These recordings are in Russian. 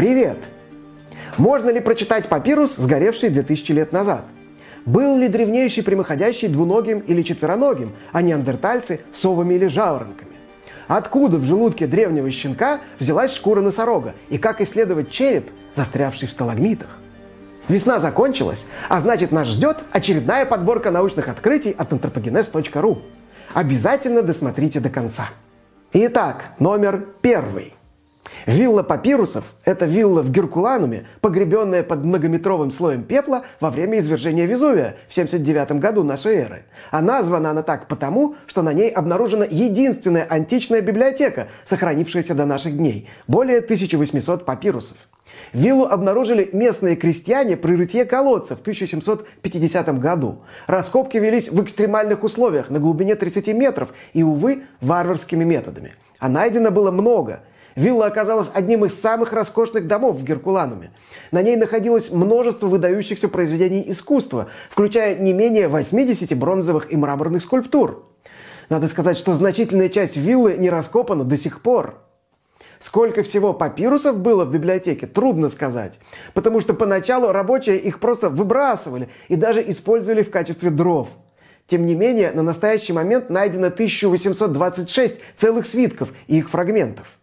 Привет! Можно ли прочитать папирус, сгоревший 2000 лет назад? Был ли древнейший прямоходящий двуногим или четвероногим, а неандертальцы – совами или жаворонками? Откуда в желудке древнего щенка взялась шкура носорога? И как исследовать череп, застрявший в сталагмитах? Весна закончилась, а значит нас ждет очередная подборка научных открытий от anthropogenes.ru. Обязательно досмотрите до конца. Итак, номер первый. Вилла папирусов – это вилла в Геркулануме, погребенная под многометровым слоем пепла во время извержения Везувия в 79 году нашей эры. А названа она так потому, что на ней обнаружена единственная античная библиотека, сохранившаяся до наших дней – более 1800 папирусов. Виллу обнаружили местные крестьяне при рытье колодца в 1750 году. Раскопки велись в экстремальных условиях на глубине 30 метров и, увы, варварскими методами. А найдено было много. Вилла оказалась одним из самых роскошных домов в Геркулануме. На ней находилось множество выдающихся произведений искусства, включая не менее 80 бронзовых и мраморных скульптур. Надо сказать, что значительная часть виллы не раскопана до сих пор. Сколько всего папирусов было в библиотеке, трудно сказать. Потому что поначалу рабочие их просто выбрасывали и даже использовали в качестве дров. Тем не менее, на настоящий момент найдено 1826 целых свитков и их фрагментов.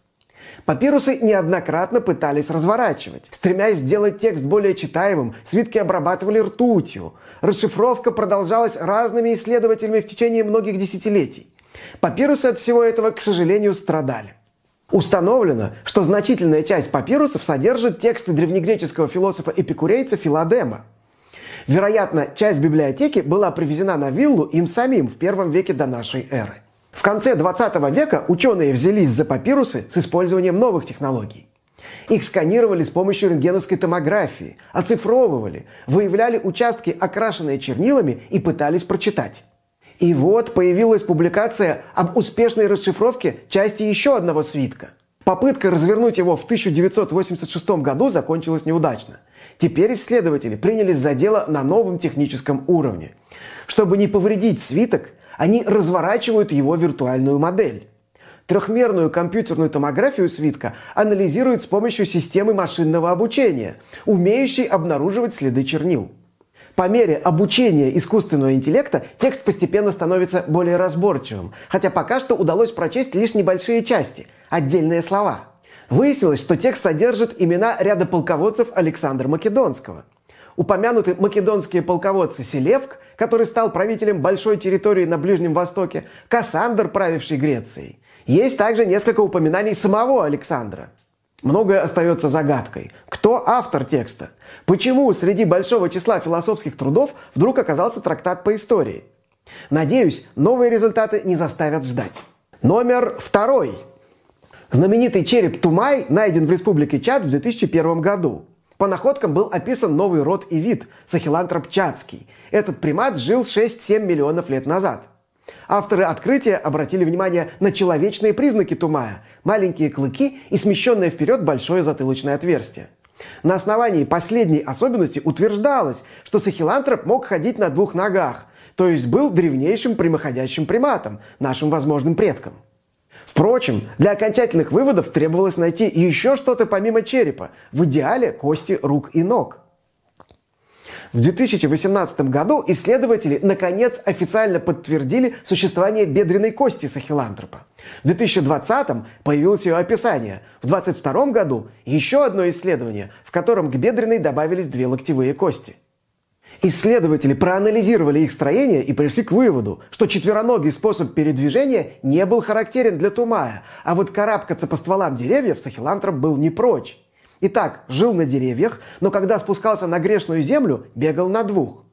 Папирусы неоднократно пытались разворачивать. Стремясь сделать текст более читаемым, свитки обрабатывали ртутью. Расшифровка продолжалась разными исследователями в течение многих десятилетий. Папирусы от всего этого, к сожалению, страдали. Установлено, что значительная часть папирусов содержит тексты древнегреческого философа-эпикурейца Филадема. Вероятно, часть библиотеки была привезена на виллу им самим в первом веке до нашей эры. В конце 20 века ученые взялись за папирусы с использованием новых технологий. Их сканировали с помощью рентгеновской томографии, оцифровывали, выявляли участки, окрашенные чернилами и пытались прочитать. И вот появилась публикация об успешной расшифровке части еще одного свитка. Попытка развернуть его в 1986 году закончилась неудачно. Теперь исследователи принялись за дело на новом техническом уровне. Чтобы не повредить свиток, они разворачивают его виртуальную модель. Трехмерную компьютерную томографию свитка анализируют с помощью системы машинного обучения, умеющей обнаруживать следы чернил. По мере обучения искусственного интеллекта текст постепенно становится более разборчивым, хотя пока что удалось прочесть лишь небольшие части, отдельные слова. Выяснилось, что текст содержит имена ряда полководцев Александра Македонского. Упомянуты македонские полководцы Селевк, который стал правителем большой территории на Ближнем Востоке, Кассандр, правивший Грецией. Есть также несколько упоминаний самого Александра. Многое остается загадкой. Кто автор текста? Почему среди большого числа философских трудов вдруг оказался трактат по истории? Надеюсь, новые результаты не заставят ждать. Номер второй. Знаменитый череп Тумай найден в республике Чад в 2001 году. По находкам был описан новый род и вид – сахилантроп чадский. Этот примат жил 6-7 миллионов лет назад – Авторы открытия обратили внимание на человечные признаки Тумая – маленькие клыки и смещенное вперед большое затылочное отверстие. На основании последней особенности утверждалось, что сахилантроп мог ходить на двух ногах, то есть был древнейшим прямоходящим приматом, нашим возможным предком. Впрочем, для окончательных выводов требовалось найти еще что-то помимо черепа, в идеале кости рук и ног – в 2018 году исследователи наконец официально подтвердили существование бедренной кости сахилантропа. В 2020 появилось ее описание. В 2022 году еще одно исследование, в котором к бедренной добавились две локтевые кости. Исследователи проанализировали их строение и пришли к выводу, что четвероногий способ передвижения не был характерен для Тумая, а вот карабкаться по стволам деревьев сахилантроп был не прочь. Итак, жил на деревьях, но когда спускался на грешную землю, бегал на двух.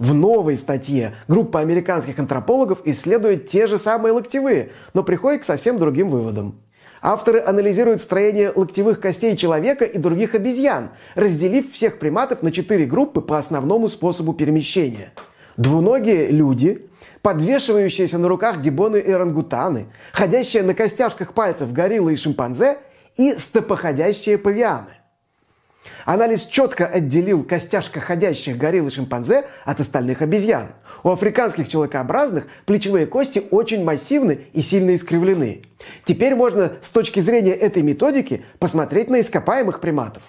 В новой статье группа американских антропологов исследует те же самые локтевые, но приходит к совсем другим выводам. Авторы анализируют строение локтевых костей человека и других обезьян, разделив всех приматов на четыре группы по основному способу перемещения. Двуногие люди, подвешивающиеся на руках гибоны и орангутаны, ходящие на костяшках пальцев гориллы и шимпанзе – и стопоходящие павианы. Анализ четко отделил костяшкоходящих горилл и шимпанзе от остальных обезьян. У африканских человекообразных плечевые кости очень массивны и сильно искривлены. Теперь можно с точки зрения этой методики посмотреть на ископаемых приматов.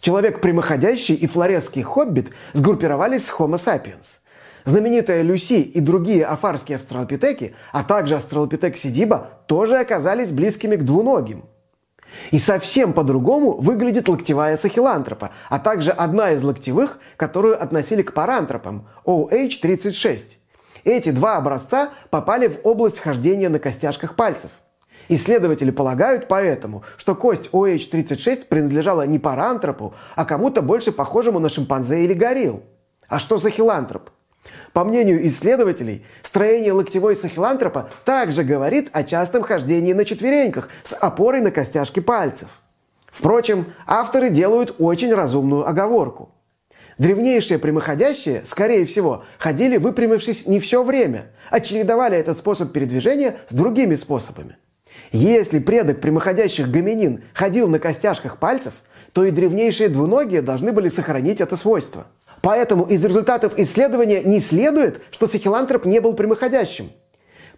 Человек прямоходящий и флоресский хоббит сгруппировались с Homo sapiens. Знаменитая Люси и другие афарские австралопитеки, а также австралопитек Сидиба тоже оказались близкими к двуногим – и совсем по-другому выглядит локтевая сахилантропа, а также одна из локтевых, которую относили к парантропам – OH36. Эти два образца попали в область хождения на костяшках пальцев. Исследователи полагают поэтому, что кость OH36 принадлежала не парантропу, а кому-то больше похожему на шимпанзе или горилл. А что за хилантроп? По мнению исследователей, строение локтевой сахилантропа также говорит о частом хождении на четвереньках с опорой на костяшки пальцев. Впрочем, авторы делают очень разумную оговорку. Древнейшие прямоходящие, скорее всего, ходили выпрямившись не все время, а чередовали этот способ передвижения с другими способами. Если предок прямоходящих гоминин ходил на костяшках пальцев, то и древнейшие двуногие должны были сохранить это свойство – Поэтому из результатов исследования не следует, что сахилантроп не был прямоходящим.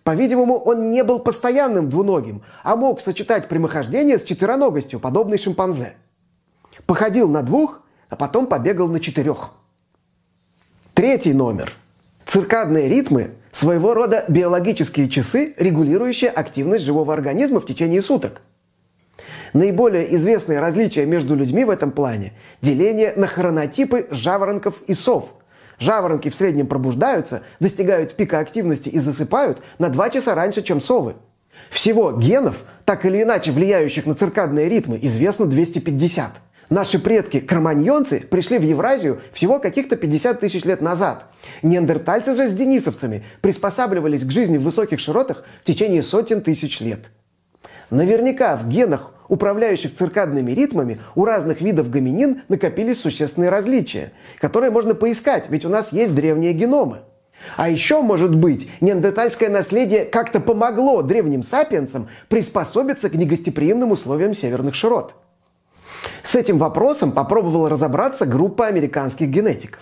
По-видимому, он не был постоянным двуногим, а мог сочетать прямохождение с четвероногостью, подобной шимпанзе. Походил на двух, а потом побегал на четырех. Третий номер. Циркадные ритмы – своего рода биологические часы, регулирующие активность живого организма в течение суток – Наиболее известные различия между людьми в этом плане – деление на хронотипы жаворонков и сов. Жаворонки в среднем пробуждаются, достигают пика активности и засыпают на 2 часа раньше, чем совы. Всего генов, так или иначе влияющих на циркадные ритмы, известно 250. Наши предки кроманьонцы пришли в Евразию всего каких-то 50 тысяч лет назад. Неандертальцы же с денисовцами приспосабливались к жизни в высоких широтах в течение сотен тысяч лет. Наверняка в генах управляющих циркадными ритмами, у разных видов гоминин накопились существенные различия, которые можно поискать, ведь у нас есть древние геномы. А еще, может быть, неандертальское наследие как-то помогло древним сапиенсам приспособиться к негостеприимным условиям северных широт. С этим вопросом попробовала разобраться группа американских генетиков.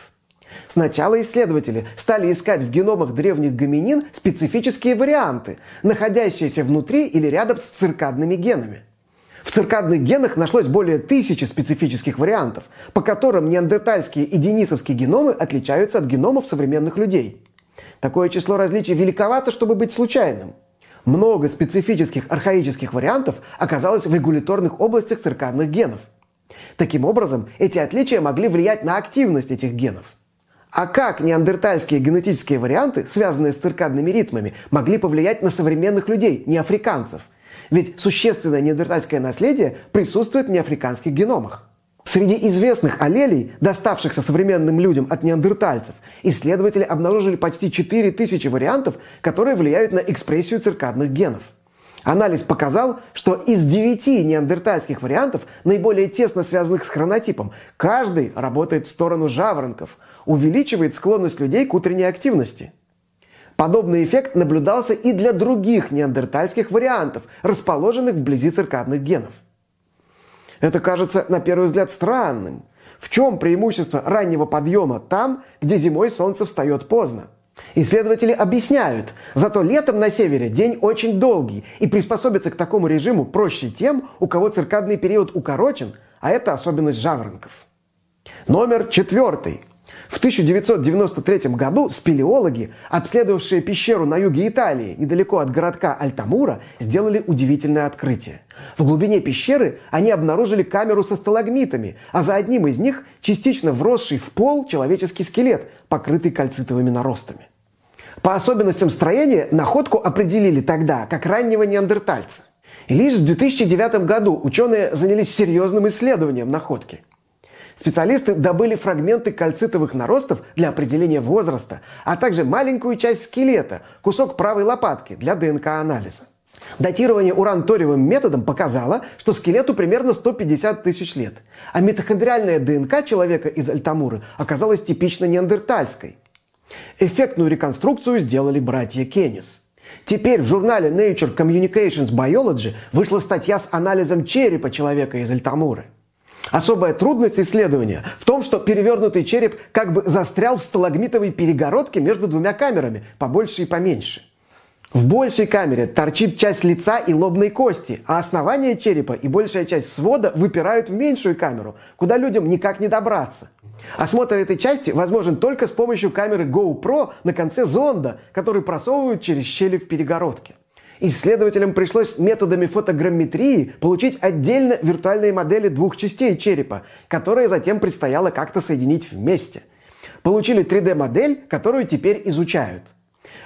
Сначала исследователи стали искать в геномах древних гоминин специфические варианты, находящиеся внутри или рядом с циркадными генами – в циркадных генах нашлось более тысячи специфических вариантов, по которым неандертальские и денисовские геномы отличаются от геномов современных людей. Такое число различий великовато, чтобы быть случайным. Много специфических архаических вариантов оказалось в регуляторных областях циркадных генов. Таким образом, эти отличия могли влиять на активность этих генов. А как неандертальские генетические варианты, связанные с циркадными ритмами, могли повлиять на современных людей, не африканцев – ведь существенное неандертальское наследие присутствует в неафриканских геномах. Среди известных аллелей, доставшихся современным людям от неандертальцев, исследователи обнаружили почти 4000 вариантов, которые влияют на экспрессию циркадных генов. Анализ показал, что из 9 неандертальских вариантов, наиболее тесно связанных с хронотипом, каждый работает в сторону жаворонков, увеличивает склонность людей к утренней активности – Подобный эффект наблюдался и для других неандертальских вариантов, расположенных вблизи циркадных генов. Это кажется на первый взгляд странным. В чем преимущество раннего подъема там, где зимой солнце встает поздно? Исследователи объясняют, зато летом на севере день очень долгий, и приспособиться к такому режиму проще тем, у кого циркадный период укорочен, а это особенность жаворонков. Номер четвертый – в 1993 году спелеологи, обследовавшие пещеру на юге Италии, недалеко от городка Альтамура, сделали удивительное открытие. В глубине пещеры они обнаружили камеру со сталагмитами, а за одним из них частично вросший в пол человеческий скелет, покрытый кальцитовыми наростами. По особенностям строения находку определили тогда как раннего неандертальца. И лишь в 2009 году ученые занялись серьезным исследованием находки – Специалисты добыли фрагменты кальцитовых наростов для определения возраста, а также маленькую часть скелета, кусок правой лопатки для ДНК-анализа. Датирование уран-ториевым методом показало, что скелету примерно 150 тысяч лет, а митохондриальная ДНК человека из Альтамуры оказалась типично неандертальской. Эффектную реконструкцию сделали братья Кеннис. Теперь в журнале Nature Communications Biology вышла статья с анализом черепа человека из Альтамуры. Особая трудность исследования в том, что перевернутый череп как бы застрял в сталагмитовой перегородке между двумя камерами, побольше и поменьше. В большей камере торчит часть лица и лобной кости, а основание черепа и большая часть свода выпирают в меньшую камеру, куда людям никак не добраться. Осмотр этой части возможен только с помощью камеры GoPro на конце зонда, который просовывают через щели в перегородке. Исследователям пришлось методами фотограмметрии получить отдельно виртуальные модели двух частей черепа, которые затем предстояло как-то соединить вместе. Получили 3D-модель, которую теперь изучают.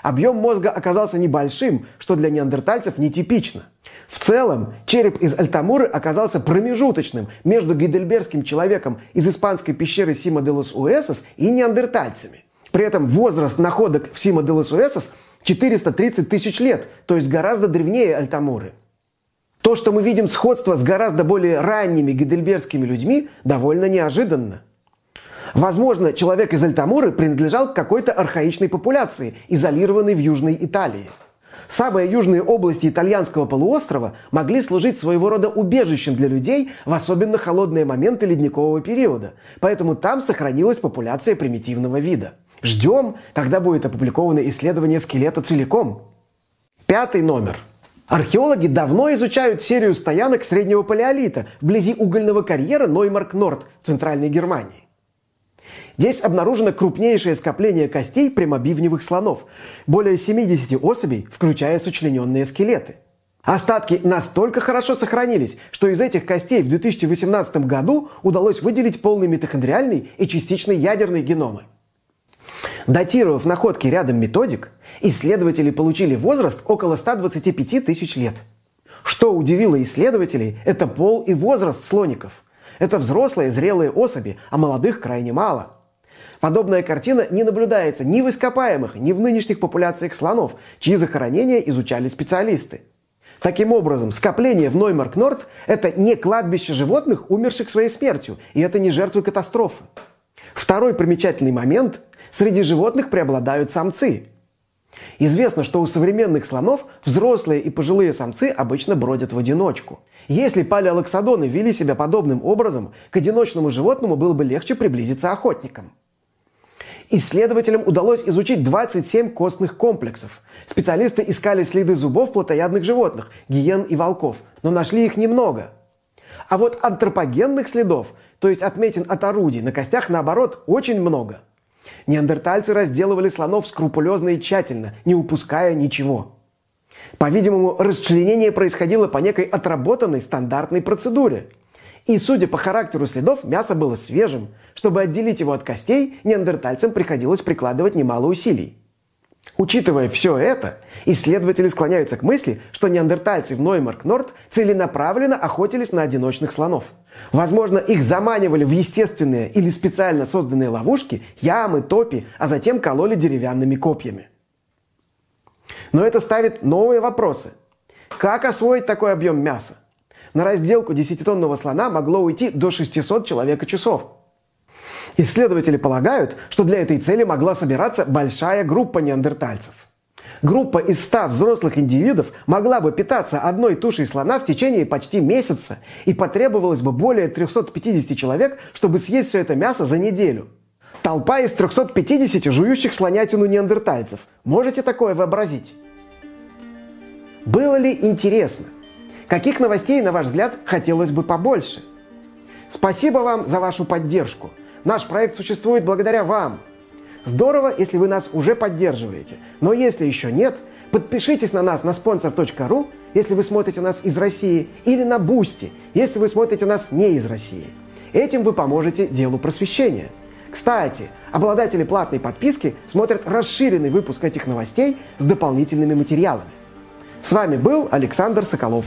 Объем мозга оказался небольшим, что для неандертальцев нетипично. В целом, череп из Альтамуры оказался промежуточным между гейдельбергским человеком из испанской пещеры Сима де лос Уэсос и неандертальцами. При этом возраст находок в Сима де лос Уэсос 430 тысяч лет, то есть гораздо древнее Альтамуры. То, что мы видим сходство с гораздо более ранними гейдельбергскими людьми, довольно неожиданно. Возможно, человек из Альтамуры принадлежал к какой-то архаичной популяции, изолированной в Южной Италии. Самые южные области итальянского полуострова могли служить своего рода убежищем для людей в особенно холодные моменты ледникового периода, поэтому там сохранилась популяция примитивного вида. Ждем, когда будет опубликовано исследование скелета целиком. Пятый номер. Археологи давно изучают серию стоянок среднего палеолита вблизи угольного карьера Ноймарк-Норд в Центральной Германии. Здесь обнаружено крупнейшее скопление костей прямобивневых слонов, более 70 особей, включая сочлененные скелеты. Остатки настолько хорошо сохранились, что из этих костей в 2018 году удалось выделить полный митохондриальный и частичный ядерный геномы. Датировав находки рядом методик, исследователи получили возраст около 125 тысяч лет. Что удивило исследователей, это пол и возраст слоников. Это взрослые зрелые особи, а молодых крайне мало – Подобная картина не наблюдается ни в ископаемых, ни в нынешних популяциях слонов, чьи захоронения изучали специалисты. Таким образом, скопление в Ноймарк-Норд – это не кладбище животных, умерших своей смертью, и это не жертвы катастрофы. Второй примечательный момент – среди животных преобладают самцы. Известно, что у современных слонов взрослые и пожилые самцы обычно бродят в одиночку. Если палеолаксодоны вели себя подобным образом, к одиночному животному было бы легче приблизиться охотникам. Исследователям удалось изучить 27 костных комплексов. Специалисты искали следы зубов плотоядных животных, гиен и волков, но нашли их немного. А вот антропогенных следов, то есть отметин от орудий, на костях наоборот очень много. Неандертальцы разделывали слонов скрупулезно и тщательно, не упуская ничего. По-видимому, расчленение происходило по некой отработанной стандартной процедуре – и, судя по характеру следов, мясо было свежим. Чтобы отделить его от костей, неандертальцам приходилось прикладывать немало усилий. Учитывая все это, исследователи склоняются к мысли, что неандертальцы в Ноймарк-Норд целенаправленно охотились на одиночных слонов. Возможно, их заманивали в естественные или специально созданные ловушки, ямы, топи, а затем кололи деревянными копьями. Но это ставит новые вопросы. Как освоить такой объем мяса? На разделку 10-тонного слона могло уйти до 600 человека-часов. Исследователи полагают, что для этой цели могла собираться большая группа неандертальцев. Группа из 100 взрослых индивидов могла бы питаться одной тушей слона в течение почти месяца, и потребовалось бы более 350 человек, чтобы съесть все это мясо за неделю. Толпа из 350 жующих слонятину неандертальцев. Можете такое вообразить? Было ли интересно? Каких новостей, на ваш взгляд, хотелось бы побольше? Спасибо вам за вашу поддержку. Наш проект существует благодаря вам. Здорово, если вы нас уже поддерживаете. Но если еще нет, подпишитесь на нас на sponsor.ru, если вы смотрите нас из России, или на Boosty, если вы смотрите нас не из России. Этим вы поможете делу просвещения. Кстати, обладатели платной подписки смотрят расширенный выпуск этих новостей с дополнительными материалами. С вами был Александр Соколов.